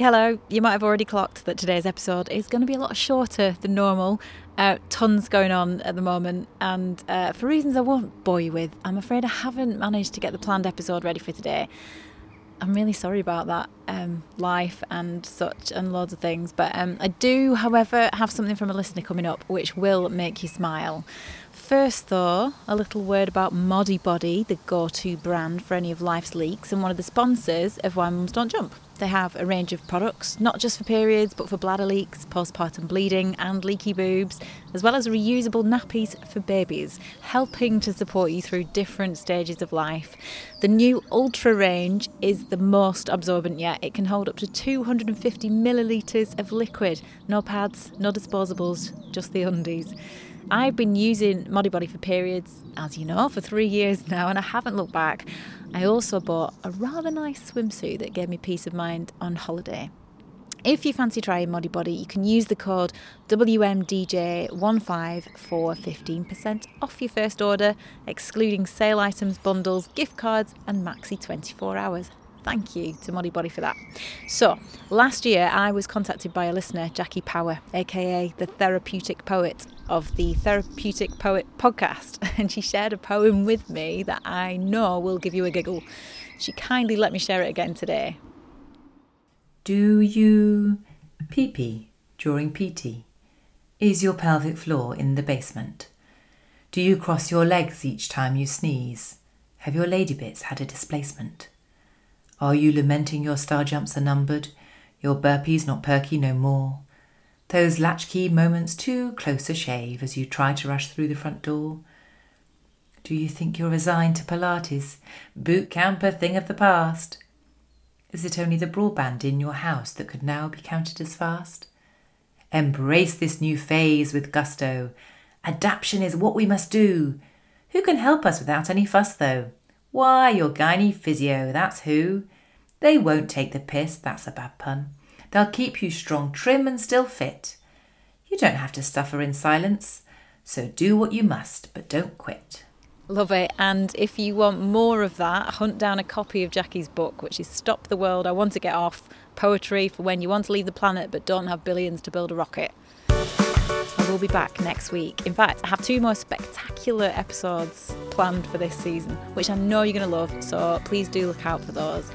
Hello, you might have already clocked that today's episode is going to be a lot shorter than normal. Uh, tons going on at the moment, and uh, for reasons I won't bore you with, I'm afraid I haven't managed to get the planned episode ready for today. I'm really sorry about that, um, life and such, and loads of things. But um, I do, however, have something from a listener coming up which will make you smile. First, though, a little word about Modibodi, the go to brand for any of life's leaks, and one of the sponsors of Why Mums Don't Jump. They have a range of products, not just for periods, but for bladder leaks, postpartum bleeding, and leaky boobs, as well as reusable nappies for babies, helping to support you through different stages of life. The new Ultra range is the most absorbent yet. It can hold up to 250 millilitres of liquid. No pads, no disposables, just the undies. I've been using Modibodi for periods, as you know, for three years now, and I haven't looked back. I also bought a rather nice swimsuit that gave me peace of mind on holiday. If you fancy trying Modibodi, you can use the code WMDJ15 for 15% off your first order, excluding sale items, bundles, gift cards, and maxi 24 hours. Thank you to Modibodi for that. So, last year I was contacted by a listener, Jackie Power, aka the Therapeutic Poet of the Therapeutic Poet podcast, and she shared a poem with me that I know will give you a giggle. She kindly let me share it again today. Do you pee pee during PT? Is your pelvic floor in the basement? Do you cross your legs each time you sneeze? Have your lady bits had a displacement? Are you lamenting your star jumps are numbered? Your burpees not perky no more? Those latchkey moments too close a shave as you try to rush through the front door? Do you think you're resigned to Pilates? Boot camp a thing of the past? Is it only the broadband in your house that could now be counted as fast? Embrace this new phase with gusto. Adaption is what we must do. Who can help us without any fuss, though? Why, your gynae physio, that's who. They won't take the piss, that's a bad pun. They'll keep you strong, trim, and still fit. You don't have to suffer in silence, so do what you must, but don't quit. Love it. And if you want more of that, hunt down a copy of Jackie's book, which is Stop the World, I Want to Get Off Poetry for When You Want to Leave the Planet but Don't Have Billions to Build a Rocket. Will be back next week. In fact, I have two more spectacular episodes planned for this season, which I know you're going to love, so please do look out for those.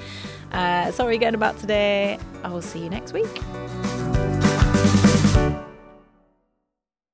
Uh, sorry again about today. I will see you next week.